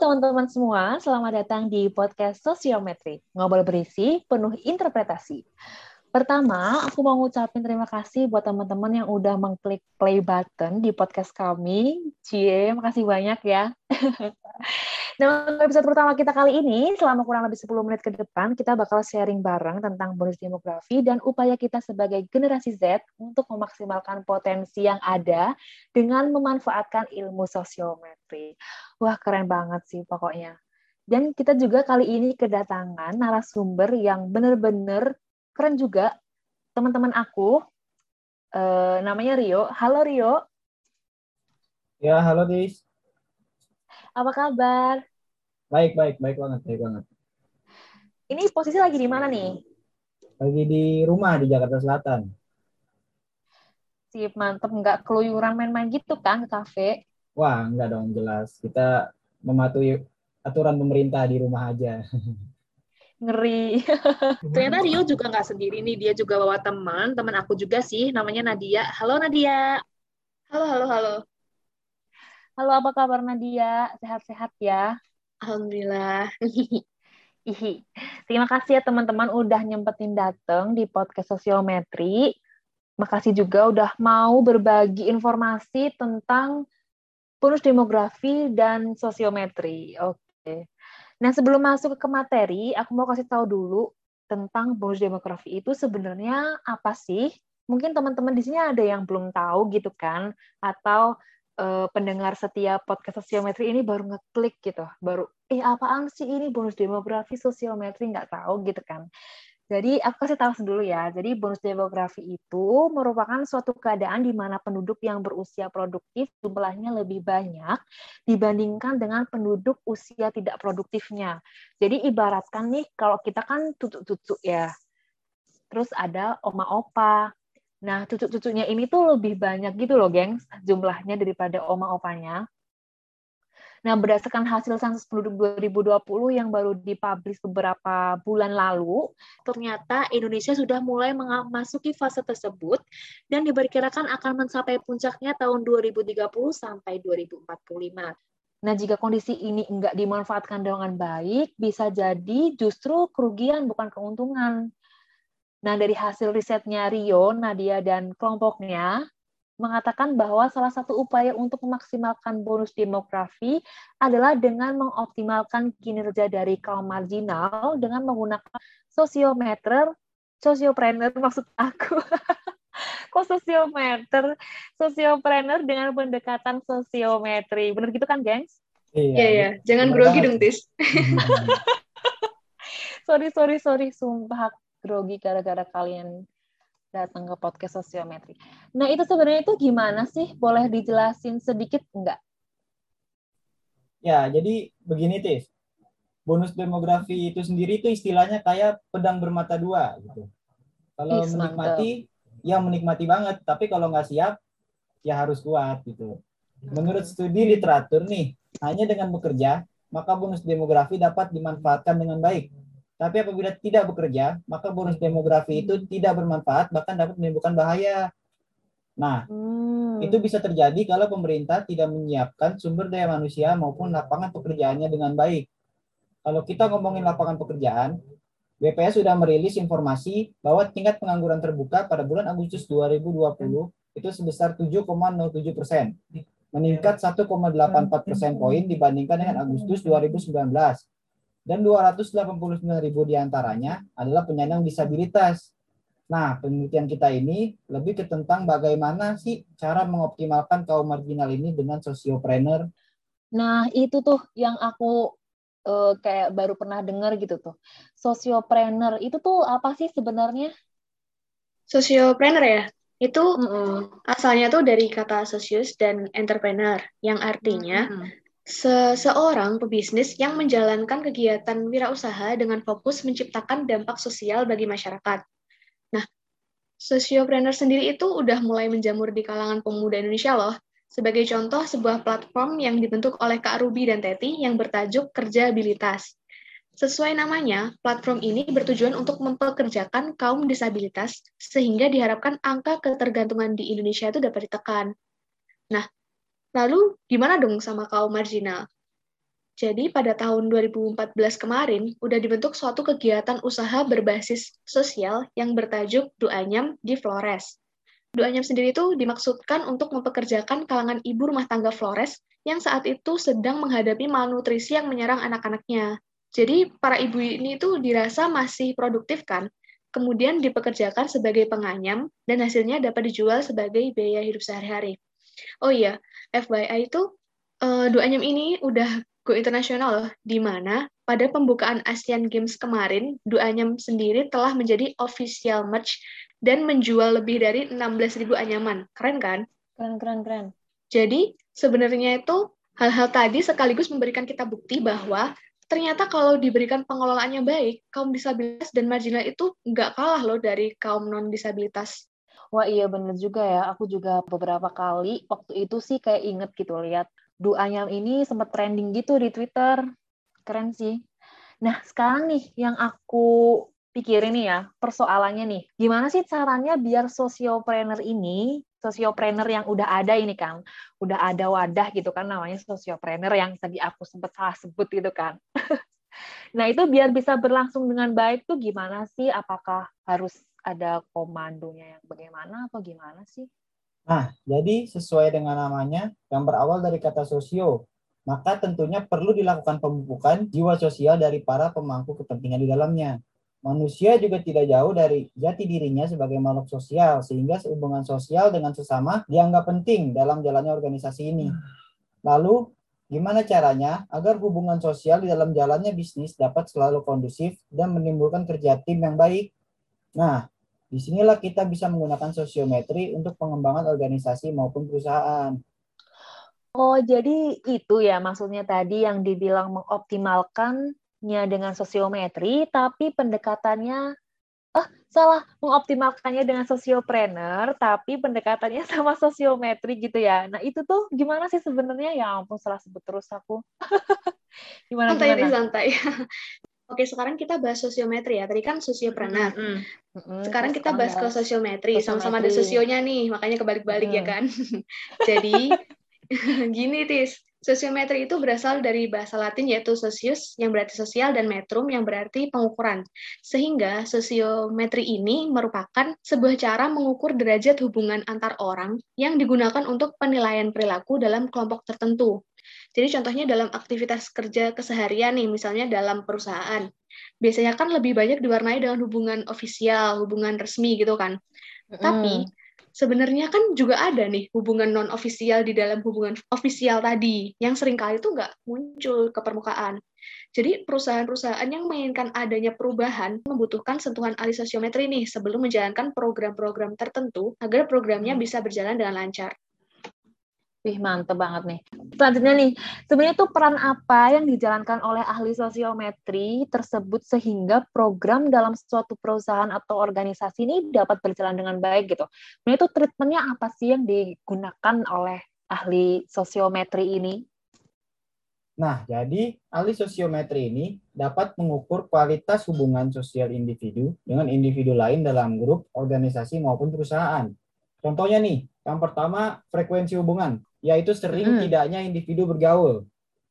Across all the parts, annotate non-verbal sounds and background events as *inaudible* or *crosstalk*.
teman-teman semua, selamat datang di podcast Sosiometri, ngobrol berisi penuh interpretasi. Pertama, aku mau ngucapin terima kasih buat teman-teman yang udah mengklik play button di podcast kami. Cie, makasih banyak ya. *laughs* Nah, untuk episode pertama kita kali ini, selama kurang lebih 10 menit ke depan, kita bakal sharing bareng tentang bonus demografi dan upaya kita sebagai generasi Z untuk memaksimalkan potensi yang ada dengan memanfaatkan ilmu sosiometri. Wah, keren banget sih pokoknya. Dan kita juga kali ini kedatangan narasumber yang benar-benar keren juga. Teman-teman aku, eh, namanya Rio. Halo Rio. Ya, halo Dis. Apa kabar? Baik, baik, baik banget, baik banget. Ini posisi lagi di mana nih? Lagi di rumah di Jakarta Selatan. Sip, mantep. Nggak keluyuran main-main gitu kan ke kafe? Wah, enggak dong, jelas. Kita mematuhi aturan pemerintah di rumah aja. Ngeri. *laughs* Ternyata Rio juga nggak sendiri nih. Dia juga bawa teman. Teman aku juga sih, namanya Nadia. Halo Nadia. Halo, halo, halo. Halo, apa kabar Nadia? Sehat-sehat ya? Alhamdulillah. *laughs* Ihi. Terima kasih ya teman-teman udah nyempetin datang di podcast Sosiometri. Makasih juga udah mau berbagi informasi tentang bonus demografi dan sosiometri. Oke. Nah, sebelum masuk ke materi, aku mau kasih tahu dulu tentang bonus demografi itu sebenarnya apa sih? Mungkin teman-teman di sini ada yang belum tahu gitu kan, atau uh, pendengar setiap podcast sosiometri ini baru ngeklik gitu, baru eh apaan sih ini bonus demografi sosiometri nggak tahu gitu kan. Jadi aku kasih tahu dulu ya. Jadi bonus demografi itu merupakan suatu keadaan di mana penduduk yang berusia produktif jumlahnya lebih banyak dibandingkan dengan penduduk usia tidak produktifnya. Jadi ibaratkan nih kalau kita kan tutuk-tutuk ya. Terus ada oma opa, Nah, cucu-cucunya ini tuh lebih banyak gitu loh, gengs, jumlahnya daripada oma-opanya. Nah, berdasarkan hasil sensus penduduk 2020 yang baru dipublish beberapa bulan lalu, ternyata Indonesia sudah mulai memasuki fase tersebut dan diperkirakan akan mencapai puncaknya tahun 2030 sampai 2045. Nah, jika kondisi ini enggak dimanfaatkan dengan baik, bisa jadi justru kerugian bukan keuntungan. Nah, dari hasil risetnya Rio, Nadia, dan kelompoknya, mengatakan bahwa salah satu upaya untuk memaksimalkan bonus demografi adalah dengan mengoptimalkan kinerja dari kaum marginal dengan menggunakan sosiometer, sosiopreneur *laughs* maksud aku. Kok sosiometer? Sosiopreneur dengan pendekatan sosiometri. Benar gitu kan, gengs? Iya, iya. iya. Jangan grogi dong, Tis. *laughs* sorry, sorry, sorry. Sumpah grogi gara-gara kalian datang ke podcast sosiometri. Nah, itu sebenarnya itu gimana sih? Boleh dijelasin sedikit enggak? Ya, jadi begini, Tis. Bonus demografi itu sendiri itu istilahnya kayak pedang bermata dua gitu. Kalau Is, menikmati, mantap. ya menikmati banget. Tapi kalau nggak siap, ya harus kuat gitu. Menurut studi literatur nih, hanya dengan bekerja, maka bonus demografi dapat dimanfaatkan dengan baik tapi apabila tidak bekerja, maka bonus demografi itu tidak bermanfaat, bahkan dapat menimbulkan bahaya. Nah, hmm. itu bisa terjadi kalau pemerintah tidak menyiapkan sumber daya manusia maupun lapangan pekerjaannya dengan baik. Kalau kita ngomongin lapangan pekerjaan, BPS sudah merilis informasi bahwa tingkat pengangguran terbuka pada bulan Agustus 2020 itu sebesar 7,07 persen, meningkat 1,84 persen poin dibandingkan dengan Agustus 2019 dan 289 ribu di antaranya adalah penyandang disabilitas. Nah, penelitian kita ini lebih ke tentang bagaimana sih cara mengoptimalkan kaum marginal ini dengan sosiopreneur. Nah, itu tuh yang aku uh, kayak baru pernah dengar gitu tuh. Sosiopreneur itu tuh apa sih sebenarnya? Sosiopreneur ya? Itu mm -hmm. asalnya tuh dari kata socius dan entrepreneur yang artinya mm -hmm Seseorang pebisnis yang menjalankan kegiatan wirausaha dengan fokus menciptakan dampak sosial bagi masyarakat. Nah, sosiopreneur sendiri itu udah mulai menjamur di kalangan pemuda Indonesia loh. Sebagai contoh, sebuah platform yang dibentuk oleh Kak Ruby dan Teti yang bertajuk Kerjabilitas. Sesuai namanya, platform ini bertujuan untuk mempekerjakan kaum disabilitas sehingga diharapkan angka ketergantungan di Indonesia itu dapat ditekan. Nah, Lalu gimana dong sama kaum marginal? Jadi pada tahun 2014 kemarin udah dibentuk suatu kegiatan usaha berbasis sosial yang bertajuk Duanyam di Flores. Duanyam sendiri itu dimaksudkan untuk mempekerjakan kalangan ibu rumah tangga Flores yang saat itu sedang menghadapi malnutrisi yang menyerang anak-anaknya. Jadi para ibu ini itu dirasa masih produktif kan, kemudian dipekerjakan sebagai penganyam dan hasilnya dapat dijual sebagai biaya hidup sehari-hari. Oh iya, FYI itu uh, Duanyam ini udah go internasional loh, di mana pada pembukaan Asian Games kemarin, Duanyam sendiri telah menjadi official merch dan menjual lebih dari 16.000 anyaman. Keren kan? Keren, keren, keren. Jadi, sebenarnya itu hal-hal tadi sekaligus memberikan kita bukti bahwa ternyata kalau diberikan pengelolaannya baik, kaum disabilitas dan marginal itu nggak kalah loh dari kaum non-disabilitas. Wah iya bener juga ya, aku juga beberapa kali waktu itu sih kayak inget gitu lihat Duanyam ini sempat trending gitu di Twitter. Keren sih. Nah, sekarang nih yang aku pikirin nih ya, persoalannya nih. Gimana sih caranya biar sosiopreneur ini, sosiopreneur yang udah ada ini kan, udah ada wadah gitu kan namanya sosiopreneur yang tadi aku sempat salah sebut gitu kan. *laughs* nah, itu biar bisa berlangsung dengan baik tuh gimana sih? Apakah harus ada komandonya yang bagaimana atau gimana sih? Nah, jadi sesuai dengan namanya yang berawal dari kata sosio, maka tentunya perlu dilakukan pemupukan jiwa sosial dari para pemangku kepentingan di dalamnya. Manusia juga tidak jauh dari jati dirinya sebagai makhluk sosial, sehingga hubungan sosial dengan sesama dianggap penting dalam jalannya organisasi ini. Lalu, gimana caranya agar hubungan sosial di dalam jalannya bisnis dapat selalu kondusif dan menimbulkan kerja tim yang baik? Nah, Di sinilah kita bisa menggunakan sosiometri untuk pengembangan organisasi maupun perusahaan. Oh, jadi itu ya maksudnya tadi yang dibilang mengoptimalkannya dengan sosiometri, tapi pendekatannya eh salah mengoptimalkannya dengan sosiopreneur tapi pendekatannya *laughs* sama sosiometri gitu ya nah itu tuh gimana sih sebenarnya ya ampun salah sebut terus aku *laughs* gimana santai gimana? santai *laughs* Oke, sekarang kita bahas sosiometri ya. Tadi kan sosiopreneur. Mm -hmm. Sekarang kita bahas ke sosiometri. Sama-sama ada sosionya nih, makanya kebalik-balik mm. ya kan. *laughs* Jadi, *laughs* gini Tis, sosiometri itu berasal dari bahasa Latin yaitu sosius yang berarti sosial dan metrum yang berarti pengukuran. Sehingga sosiometri ini merupakan sebuah cara mengukur derajat hubungan antar orang yang digunakan untuk penilaian perilaku dalam kelompok tertentu. Jadi contohnya dalam aktivitas kerja keseharian nih, misalnya dalam perusahaan. Biasanya kan lebih banyak diwarnai dengan hubungan ofisial, hubungan resmi gitu kan. Mm. Tapi sebenarnya kan juga ada nih hubungan non ofisial di dalam hubungan ofisial tadi yang sering kali itu nggak muncul ke permukaan. Jadi perusahaan-perusahaan yang menginginkan adanya perubahan membutuhkan sentuhan alih sosiometri nih sebelum menjalankan program-program tertentu agar programnya bisa berjalan dengan lancar. Wih, mantep banget nih. Selanjutnya nih, sebenarnya tuh peran apa yang dijalankan oleh ahli sosiometri tersebut sehingga program dalam suatu perusahaan atau organisasi ini dapat berjalan dengan baik gitu. Sebenarnya itu treatmentnya apa sih yang digunakan oleh ahli sosiometri ini? Nah, jadi ahli sosiometri ini dapat mengukur kualitas hubungan sosial individu dengan individu lain dalam grup, organisasi maupun perusahaan. Contohnya nih, yang pertama frekuensi hubungan yaitu sering hmm. tidaknya individu bergaul.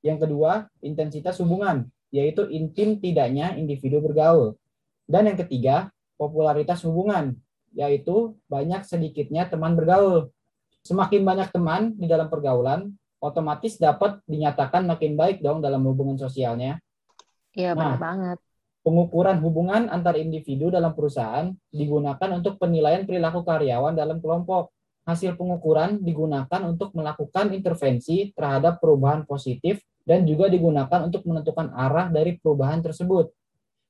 Yang kedua, intensitas hubungan, yaitu intim tidaknya individu bergaul. Dan yang ketiga, popularitas hubungan, yaitu banyak sedikitnya teman bergaul. Semakin banyak teman di dalam pergaulan, otomatis dapat dinyatakan makin baik dong dalam hubungan sosialnya. Iya, nah, banget. Pengukuran hubungan antar individu dalam perusahaan digunakan untuk penilaian perilaku karyawan dalam kelompok hasil pengukuran digunakan untuk melakukan intervensi terhadap perubahan positif dan juga digunakan untuk menentukan arah dari perubahan tersebut.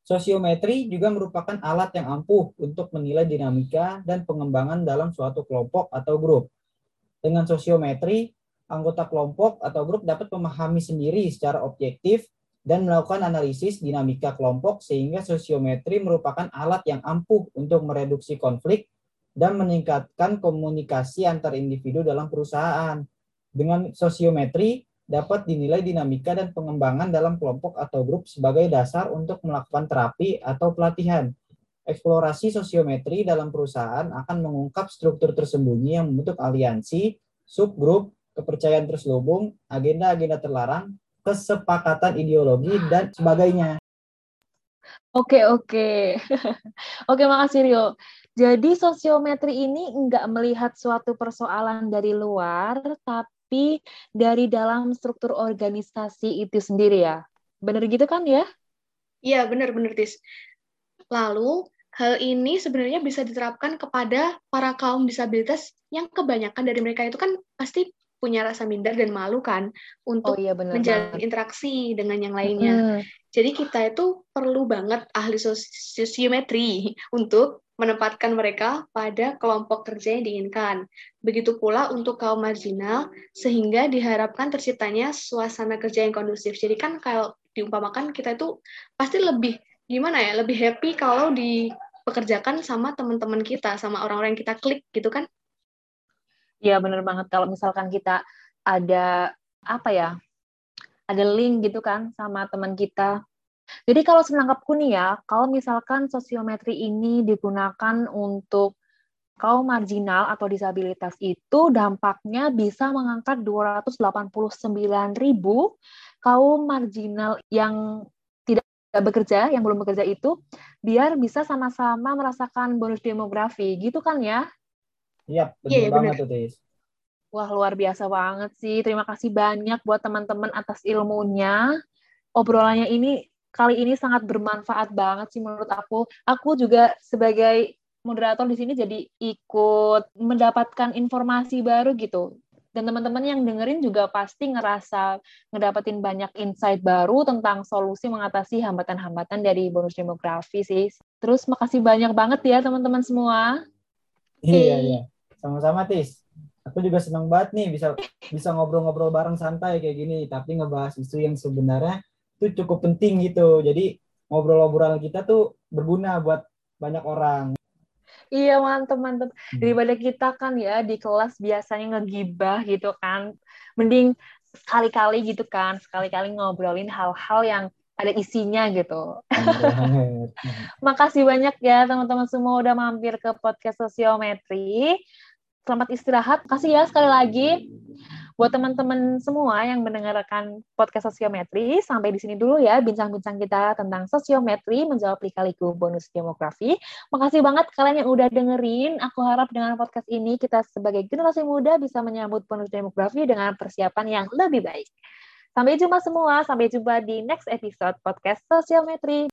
Sosiometri juga merupakan alat yang ampuh untuk menilai dinamika dan pengembangan dalam suatu kelompok atau grup. Dengan sosiometri, anggota kelompok atau grup dapat memahami sendiri secara objektif dan melakukan analisis dinamika kelompok sehingga sosiometri merupakan alat yang ampuh untuk mereduksi konflik dan meningkatkan komunikasi antar individu dalam perusahaan. Dengan sosiometri dapat dinilai dinamika dan pengembangan dalam kelompok atau grup sebagai dasar untuk melakukan terapi atau pelatihan. Eksplorasi sosiometri dalam perusahaan akan mengungkap struktur tersembunyi yang membentuk aliansi, subgrup, kepercayaan terselubung, agenda-agenda terlarang, kesepakatan ideologi dan sebagainya. Oke, oke. *laughs* oke, makasih Rio. Jadi sosiometri ini enggak melihat suatu persoalan dari luar, tapi dari dalam struktur organisasi itu sendiri ya. Benar gitu kan ya? Iya, benar-benar, Tis. Lalu, hal ini sebenarnya bisa diterapkan kepada para kaum disabilitas yang kebanyakan dari mereka itu kan pasti punya rasa minder dan malu kan untuk oh, iya, menjalin interaksi dengan yang lainnya. Hmm. Jadi kita itu perlu banget ahli sosiometri *laughs* untuk menempatkan mereka pada kelompok kerja yang diinginkan. Begitu pula untuk kaum marginal, sehingga diharapkan terciptanya suasana kerja yang kondusif. Jadi kan kalau diumpamakan kita itu pasti lebih gimana ya, lebih happy kalau dipekerjakan sama teman-teman kita, sama orang-orang yang kita klik gitu kan? Iya bener banget. Kalau misalkan kita ada apa ya, ada link gitu kan sama teman kita. Jadi kalau senangkapku nih ya, kalau misalkan sosiometri ini digunakan untuk kaum marginal atau disabilitas itu dampaknya bisa mengangkat 289 ribu kaum marginal yang tidak bekerja, yang belum bekerja itu, biar bisa sama-sama merasakan bonus demografi, gitu kan ya? Iya, benar yeah, banget tuh, Tis. Wah, luar biasa banget sih. Terima kasih banyak buat teman-teman atas ilmunya. Obrolannya ini kali ini sangat bermanfaat banget sih menurut aku. Aku juga sebagai moderator di sini jadi ikut mendapatkan informasi baru gitu. Dan teman-teman yang dengerin juga pasti ngerasa ngedapetin banyak insight baru tentang solusi mengatasi hambatan-hambatan dari bonus demografi sih. Terus makasih banyak banget ya teman-teman semua. Iya, iya. Sama-sama, Tis aku juga senang banget nih bisa bisa ngobrol-ngobrol bareng santai kayak gini tapi ngebahas isu yang sebenarnya itu cukup penting gitu jadi ngobrol-ngobrol kita tuh berguna buat banyak orang Iya mantep mantep. Hmm. Daripada kita kan ya di kelas biasanya ngegibah gitu kan, mending sekali-kali gitu kan, sekali-kali ngobrolin hal-hal yang ada isinya gitu. *laughs* Makasih banyak ya teman-teman semua udah mampir ke podcast sosiometri. Selamat istirahat. Kasih ya sekali lagi buat teman-teman semua yang mendengarkan podcast sosiometri. Sampai di sini dulu ya bincang-bincang kita tentang sosiometri menjawab lika-liku bonus demografi. Makasih banget kalian yang udah dengerin. Aku harap dengan podcast ini kita sebagai generasi muda bisa menyambut bonus demografi dengan persiapan yang lebih baik. Sampai jumpa semua. Sampai jumpa di next episode podcast sosiometri.